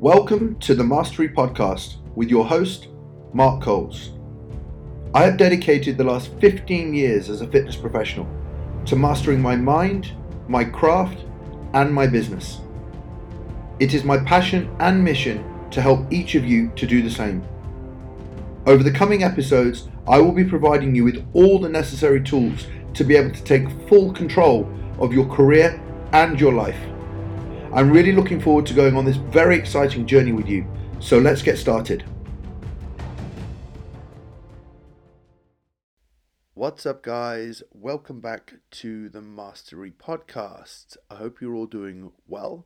Welcome to the Mastery Podcast with your host, Mark Coles. I have dedicated the last 15 years as a fitness professional to mastering my mind, my craft, and my business. It is my passion and mission to help each of you to do the same. Over the coming episodes, I will be providing you with all the necessary tools to be able to take full control of your career and your life. I'm really looking forward to going on this very exciting journey with you, so let's get started. What's up, guys? Welcome back to the Mastery Podcast. I hope you're all doing well.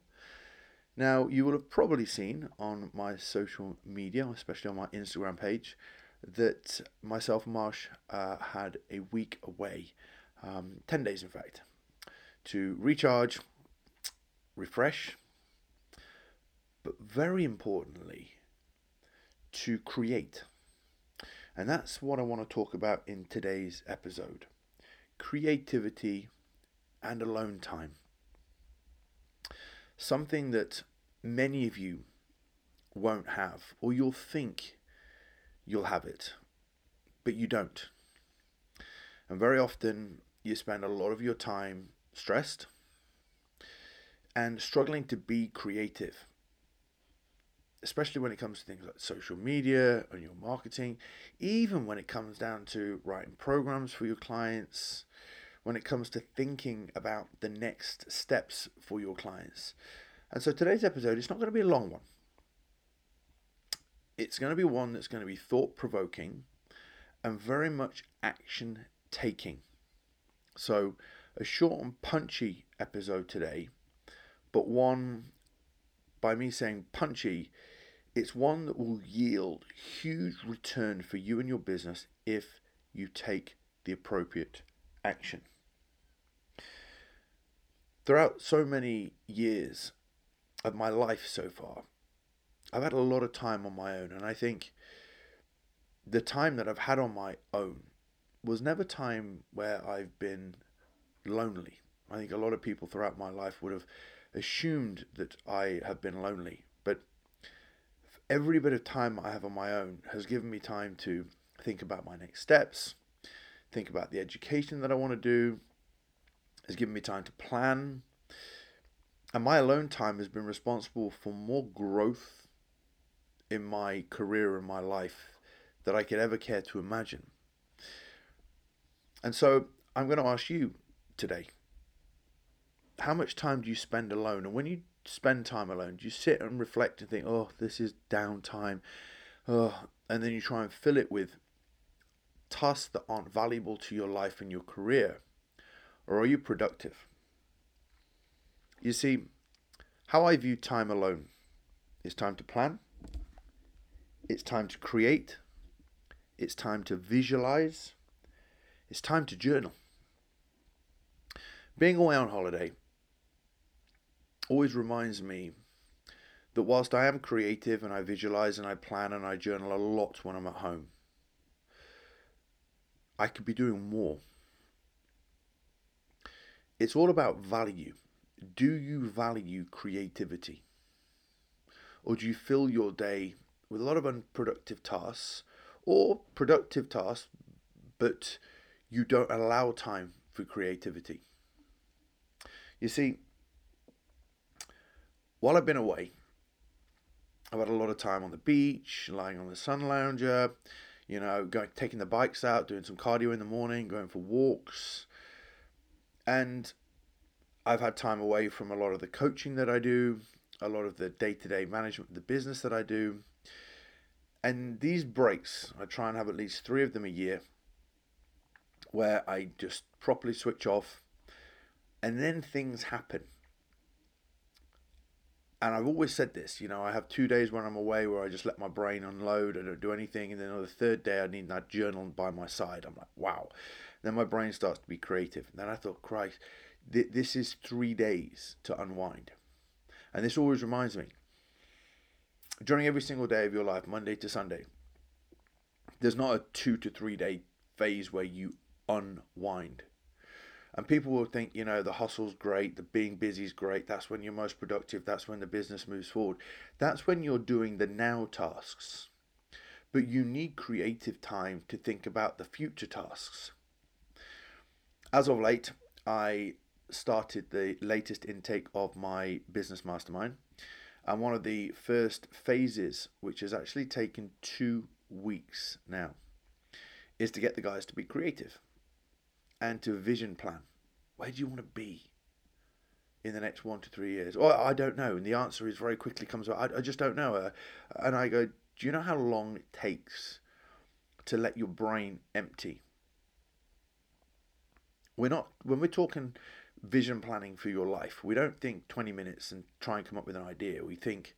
Now, you will have probably seen on my social media, especially on my Instagram page, that myself and Marsh uh, had a week away, um, 10 days in fact, to recharge, refresh, but very importantly, to create. And that's what I want to talk about in today's episode creativity and alone time. Something that many of you won't have, or you'll think you'll have it, but you don't. And very often you spend a lot of your time stressed and struggling to be creative, especially when it comes to things like social media and your marketing, even when it comes down to writing programs for your clients, when it comes to thinking about the next steps for your clients. And so today's episode is not going to be a long one. It's going to be one that's going to be thought provoking and very much action taking. So, a short and punchy episode today, but one, by me saying punchy, it's one that will yield huge return for you and your business if you take the appropriate action. Throughout so many years of my life so far, I've had a lot of time on my own, and I think the time that I've had on my own was never time where I've been lonely. I think a lot of people throughout my life would have assumed that I have been lonely, but every bit of time I have on my own has given me time to think about my next steps, think about the education that I want to do, has given me time to plan. And my alone time has been responsible for more growth in my career and my life that I could ever care to imagine. And so I'm going to ask you today how much time do you spend alone? And when you spend time alone, do you sit and reflect and think, oh, this is downtime? Oh, and then you try and fill it with tasks that aren't valuable to your life and your career? Or are you productive? You see, how I view time alone is time to plan, it's time to create, it's time to visualize, it's time to journal. Being away on holiday always reminds me that whilst I am creative and I visualize and I plan and I journal a lot when I'm at home, I could be doing more. It's all about value. Do you value creativity? Or do you fill your day with a lot of unproductive tasks or productive tasks, but you don't allow time for creativity? You see, while I've been away, I've had a lot of time on the beach, lying on the sun lounger, you know, going taking the bikes out, doing some cardio in the morning, going for walks. And I've had time away from a lot of the coaching that I do, a lot of the day-to-day management of the business that I do. And these breaks, I try and have at least 3 of them a year where I just properly switch off and then things happen and I've always said this, you know, I have two days when I'm away where I just let my brain unload, I don't do anything, and then on the third day I need that journal by my side. I'm like, wow. Then my brain starts to be creative. And then I thought, Christ, th- this is three days to unwind. And this always reminds me, during every single day of your life, Monday to Sunday, there's not a two to three day phase where you unwind. And people will think, you know, the hustle's great, the being busy is great. That's when you're most productive. That's when the business moves forward. That's when you're doing the now tasks. But you need creative time to think about the future tasks. As of late, I started the latest intake of my business mastermind. And one of the first phases, which has actually taken two weeks now, is to get the guys to be creative and to vision plan. Where do you want to be in the next one to three years? Well, I don't know. And the answer is very quickly comes I, I just don't know. Uh, and I go, do you know how long it takes to let your brain empty? We're not, when we're talking vision planning for your life, we don't think 20 minutes and try and come up with an idea. We think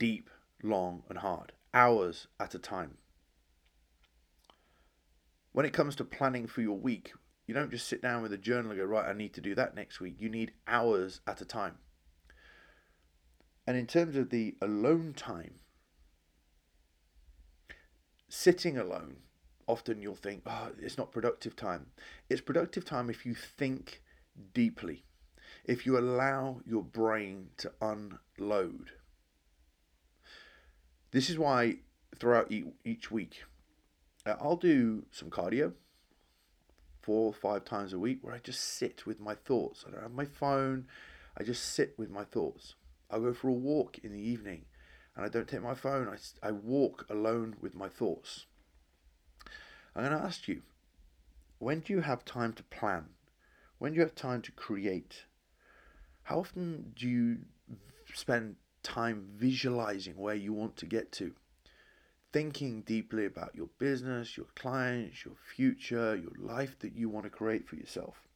deep, long, and hard, hours at a time. When it comes to planning for your week, you don't just sit down with a journal and go, right, I need to do that next week. You need hours at a time. And in terms of the alone time, sitting alone, often you'll think, oh, it's not productive time. It's productive time if you think deeply, if you allow your brain to unload. This is why throughout each week, I'll do some cardio four or five times a week where I just sit with my thoughts. I don't have my phone, I just sit with my thoughts. I'll go for a walk in the evening and I don't take my phone, I, I walk alone with my thoughts. I'm going to ask you when do you have time to plan? When do you have time to create? How often do you spend time visualizing where you want to get to? Thinking deeply about your business, your clients, your future, your life that you want to create for yourself.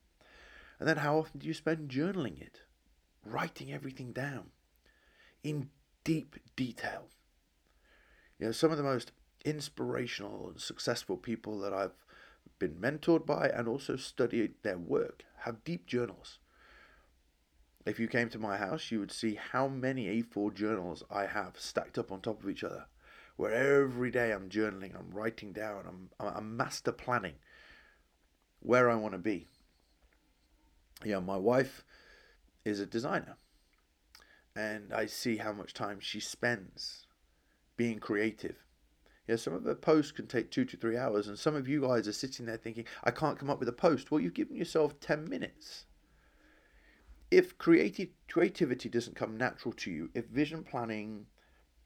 And then how often do you spend journaling it, writing everything down in deep detail? You know, some of the most inspirational and successful people that I've been mentored by and also studied their work have deep journals. If you came to my house, you would see how many A4 journals I have stacked up on top of each other where every day I'm journaling, I'm writing down, I'm, I'm master planning where I want to be. Yeah, my wife is a designer, and I see how much time she spends being creative. Yeah, some of her posts can take two to three hours, and some of you guys are sitting there thinking, I can't come up with a post. Well, you've given yourself 10 minutes. If creative creativity doesn't come natural to you, if vision planning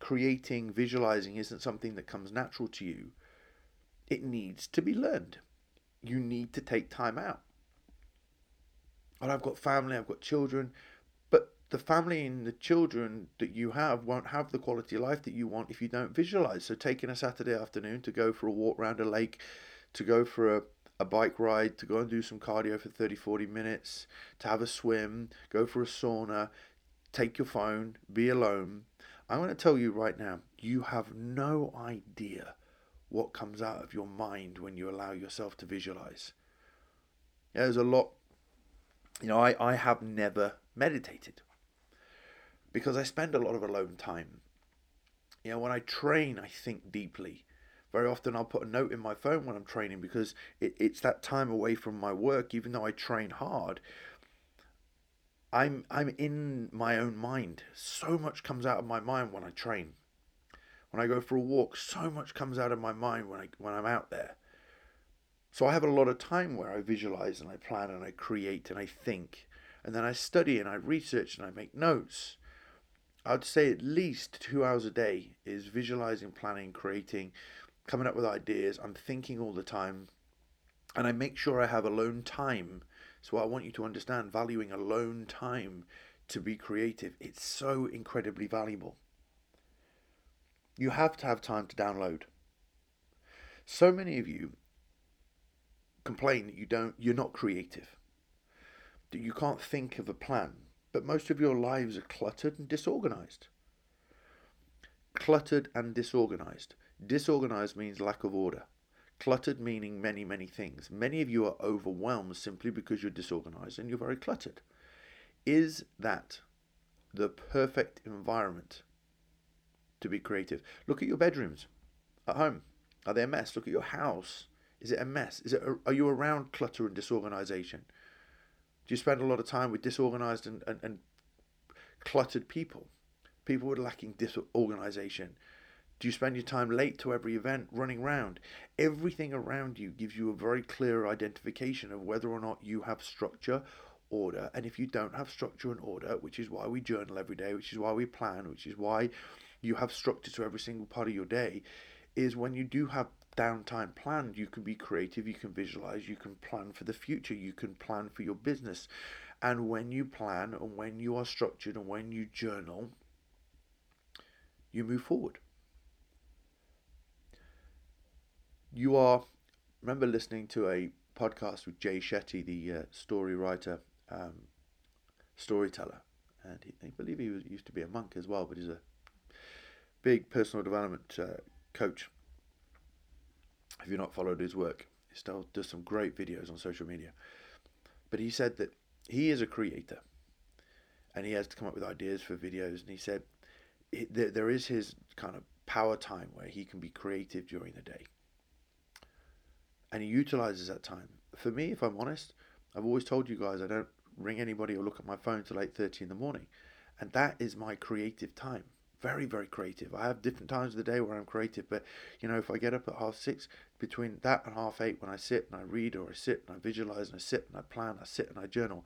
creating, visualizing isn't something that comes natural to you. It needs to be learned. You need to take time out. And I've got family, I've got children, but the family and the children that you have won't have the quality of life that you want if you don't visualize. So, taking a Saturday afternoon to go for a walk around a lake, to go for a, a bike ride, to go and do some cardio for 30, 40 minutes, to have a swim, go for a sauna, take your phone, be alone, I'm going to tell you right now, you have no idea what comes out of your mind when you allow yourself to visualize. There's a lot, you know, I, I have never meditated because I spend a lot of alone time. You know, when I train, I think deeply. Very often I'll put a note in my phone when I'm training because it, it's that time away from my work, even though I train hard. I'm I'm in my own mind. So much comes out of my mind when I train. When I go for a walk, so much comes out of my mind when I when I'm out there. So I have a lot of time where I visualize and I plan and I create and I think and then I study and I research and I make notes. I'd say at least 2 hours a day is visualizing, planning, creating, coming up with ideas. I'm thinking all the time and I make sure I have alone time so I want you to understand valuing alone time to be creative. It's so incredibly valuable. You have to have time to download. So many of you complain that you don't you're not creative. That you can't think of a plan, but most of your lives are cluttered and disorganized. Cluttered and disorganized. Disorganized means lack of order. Cluttered meaning many, many things. Many of you are overwhelmed simply because you're disorganized and you're very cluttered. Is that the perfect environment to be creative? Look at your bedrooms at home. Are they a mess? Look at your house. Is it a mess? Is it? Are you around clutter and disorganization? Do you spend a lot of time with disorganized and, and, and cluttered people? People with lacking disorganization. Do you spend your time late to every event, running around? Everything around you gives you a very clear identification of whether or not you have structure, order. And if you don't have structure and order, which is why we journal every day, which is why we plan, which is why you have structure to every single part of your day, is when you do have downtime planned, you can be creative, you can visualize, you can plan for the future, you can plan for your business. And when you plan and when you are structured and when you journal, you move forward. You are, remember listening to a podcast with Jay Shetty, the uh, story writer, um, storyteller, and he, I believe he was, used to be a monk as well, but he's a big personal development uh, coach. If you've not followed his work, he still does some great videos on social media. But he said that he is a creator, and he has to come up with ideas for videos. And he said there is his kind of power time where he can be creative during the day and he utilizes that time. For me, if I'm honest, I've always told you guys I don't ring anybody or look at my phone till 8.30 in the morning. And that is my creative time. Very, very creative. I have different times of the day where I'm creative, but you know, if I get up at half six, between that and half eight, when I sit and I read or I sit and I visualize and I sit and I plan, I sit and I journal,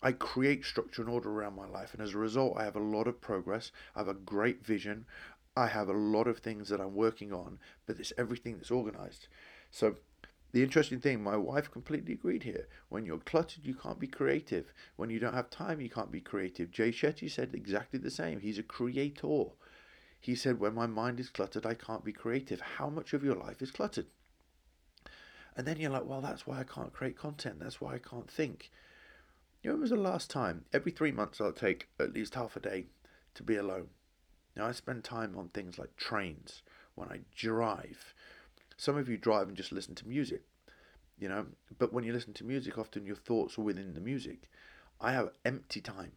I create structure and order around my life. And as a result, I have a lot of progress. I have a great vision. I have a lot of things that I'm working on, but it's everything that's organized. So the interesting thing, my wife completely agreed here. When you're cluttered, you can't be creative. When you don't have time, you can't be creative. Jay Shetty said exactly the same. He's a creator. He said, When my mind is cluttered, I can't be creative. How much of your life is cluttered? And then you're like, Well, that's why I can't create content. That's why I can't think. You know, when was the last time? Every three months, I'll take at least half a day to be alone. Now, I spend time on things like trains, when I drive, some of you drive and just listen to music, you know, but when you listen to music, often your thoughts are within the music. I have empty time,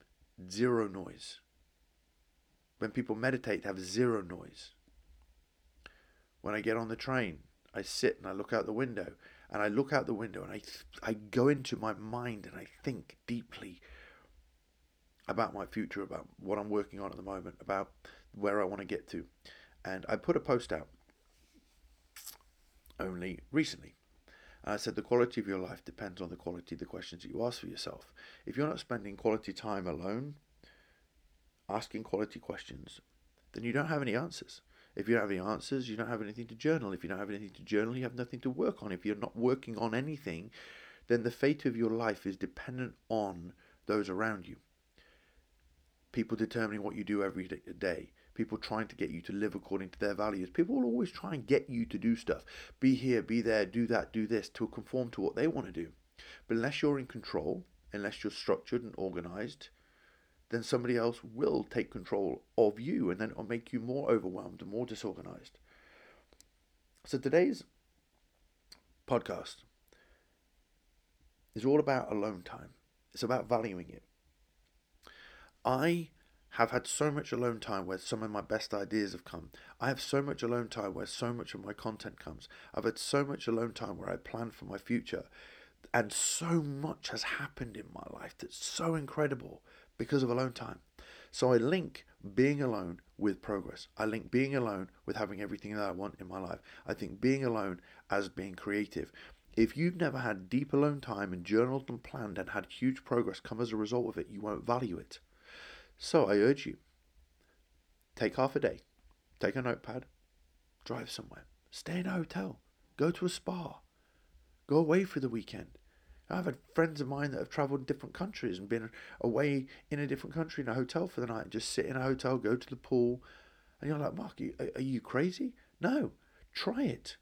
zero noise. When people meditate, they have zero noise. When I get on the train, I sit and I look out the window, and I look out the window and I th- I go into my mind and I think deeply about my future, about what I'm working on at the moment, about where I want to get to. And I put a post out only recently. Uh, I said the quality of your life depends on the quality of the questions that you ask for yourself. If you're not spending quality time alone, asking quality questions, then you don't have any answers. If you don't have any answers, you don't have anything to journal. If you don't have anything to journal, you have nothing to work on. If you're not working on anything, then the fate of your life is dependent on those around you. People determining what you do every day people trying to get you to live according to their values. People will always try and get you to do stuff. Be here, be there, do that, do this to conform to what they want to do. But unless you're in control, unless you're structured and organized, then somebody else will take control of you and then it'll make you more overwhelmed and more disorganized. So today's podcast is all about alone time. It's about valuing it. I have had so much alone time where some of my best ideas have come. I have so much alone time where so much of my content comes. I've had so much alone time where I plan for my future. And so much has happened in my life that's so incredible because of alone time. So I link being alone with progress. I link being alone with having everything that I want in my life. I think being alone as being creative. If you've never had deep alone time and journaled and planned and had huge progress come as a result of it, you won't value it. So I urge you take half a day, take a notepad, drive somewhere, stay in a hotel, go to a spa, go away for the weekend. I've had friends of mine that have travelled in different countries and been away in a different country in a hotel for the night and just sit in a hotel, go to the pool. And you're like, Mark, are you crazy? No, try it.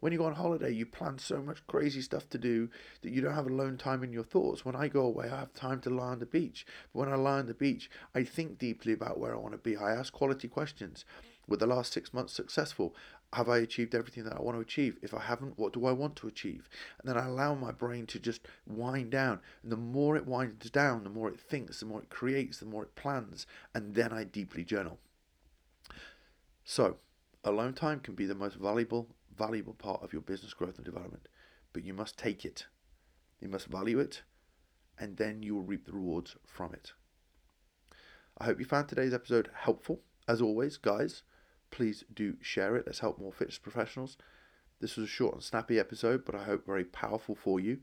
When you go on holiday, you plan so much crazy stuff to do that you don't have alone time in your thoughts. When I go away, I have time to lie on the beach. But when I lie on the beach, I think deeply about where I want to be. I ask quality questions. Were the last six months successful? Have I achieved everything that I want to achieve? If I haven't, what do I want to achieve? And then I allow my brain to just wind down. And the more it winds down, the more it thinks, the more it creates, the more it plans. And then I deeply journal. So, alone time can be the most valuable valuable part of your business growth and development, but you must take it. You must value it, and then you will reap the rewards from it. I hope you found today's episode helpful. As always, guys, please do share it. Let's help more fitness professionals. This was a short and snappy episode, but I hope very powerful for you.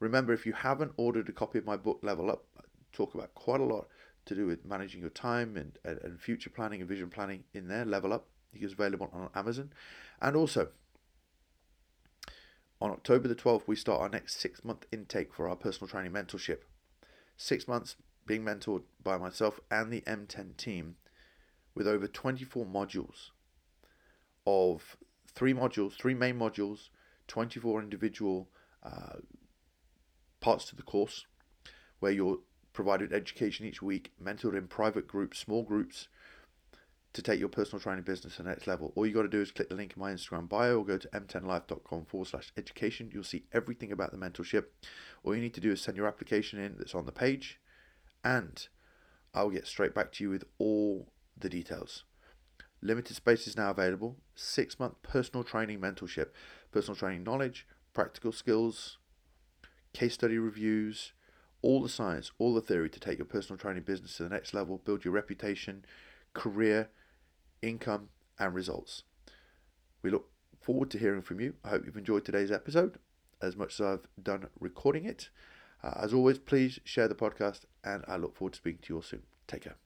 Remember, if you haven't ordered a copy of my book, Level Up, I talk about quite a lot to do with managing your time and, and, and future planning and vision planning in there, Level Up. It's available on Amazon. And also, on October the 12th, we start our next six month intake for our personal training mentorship. Six months being mentored by myself and the M10 team with over 24 modules of three modules, three main modules, 24 individual uh, parts to the course where you're provided education each week, mentored in private groups, small groups to take your personal training business to the next level. All you got to do is click the link in my Instagram bio or go to m10life.com forward slash education. You'll see everything about the mentorship. All you need to do is send your application in that's on the page and I'll get straight back to you with all the details. Limited space is now available. Six month personal training mentorship, personal training knowledge, practical skills, case study reviews, all the science, all the theory to take your personal training business to the next level, build your reputation, career, income, and results. We look forward to hearing from you. I hope you've enjoyed today's episode as much as I've done recording it. Uh, as always, please share the podcast, and I look forward to speaking to you all soon. Take care.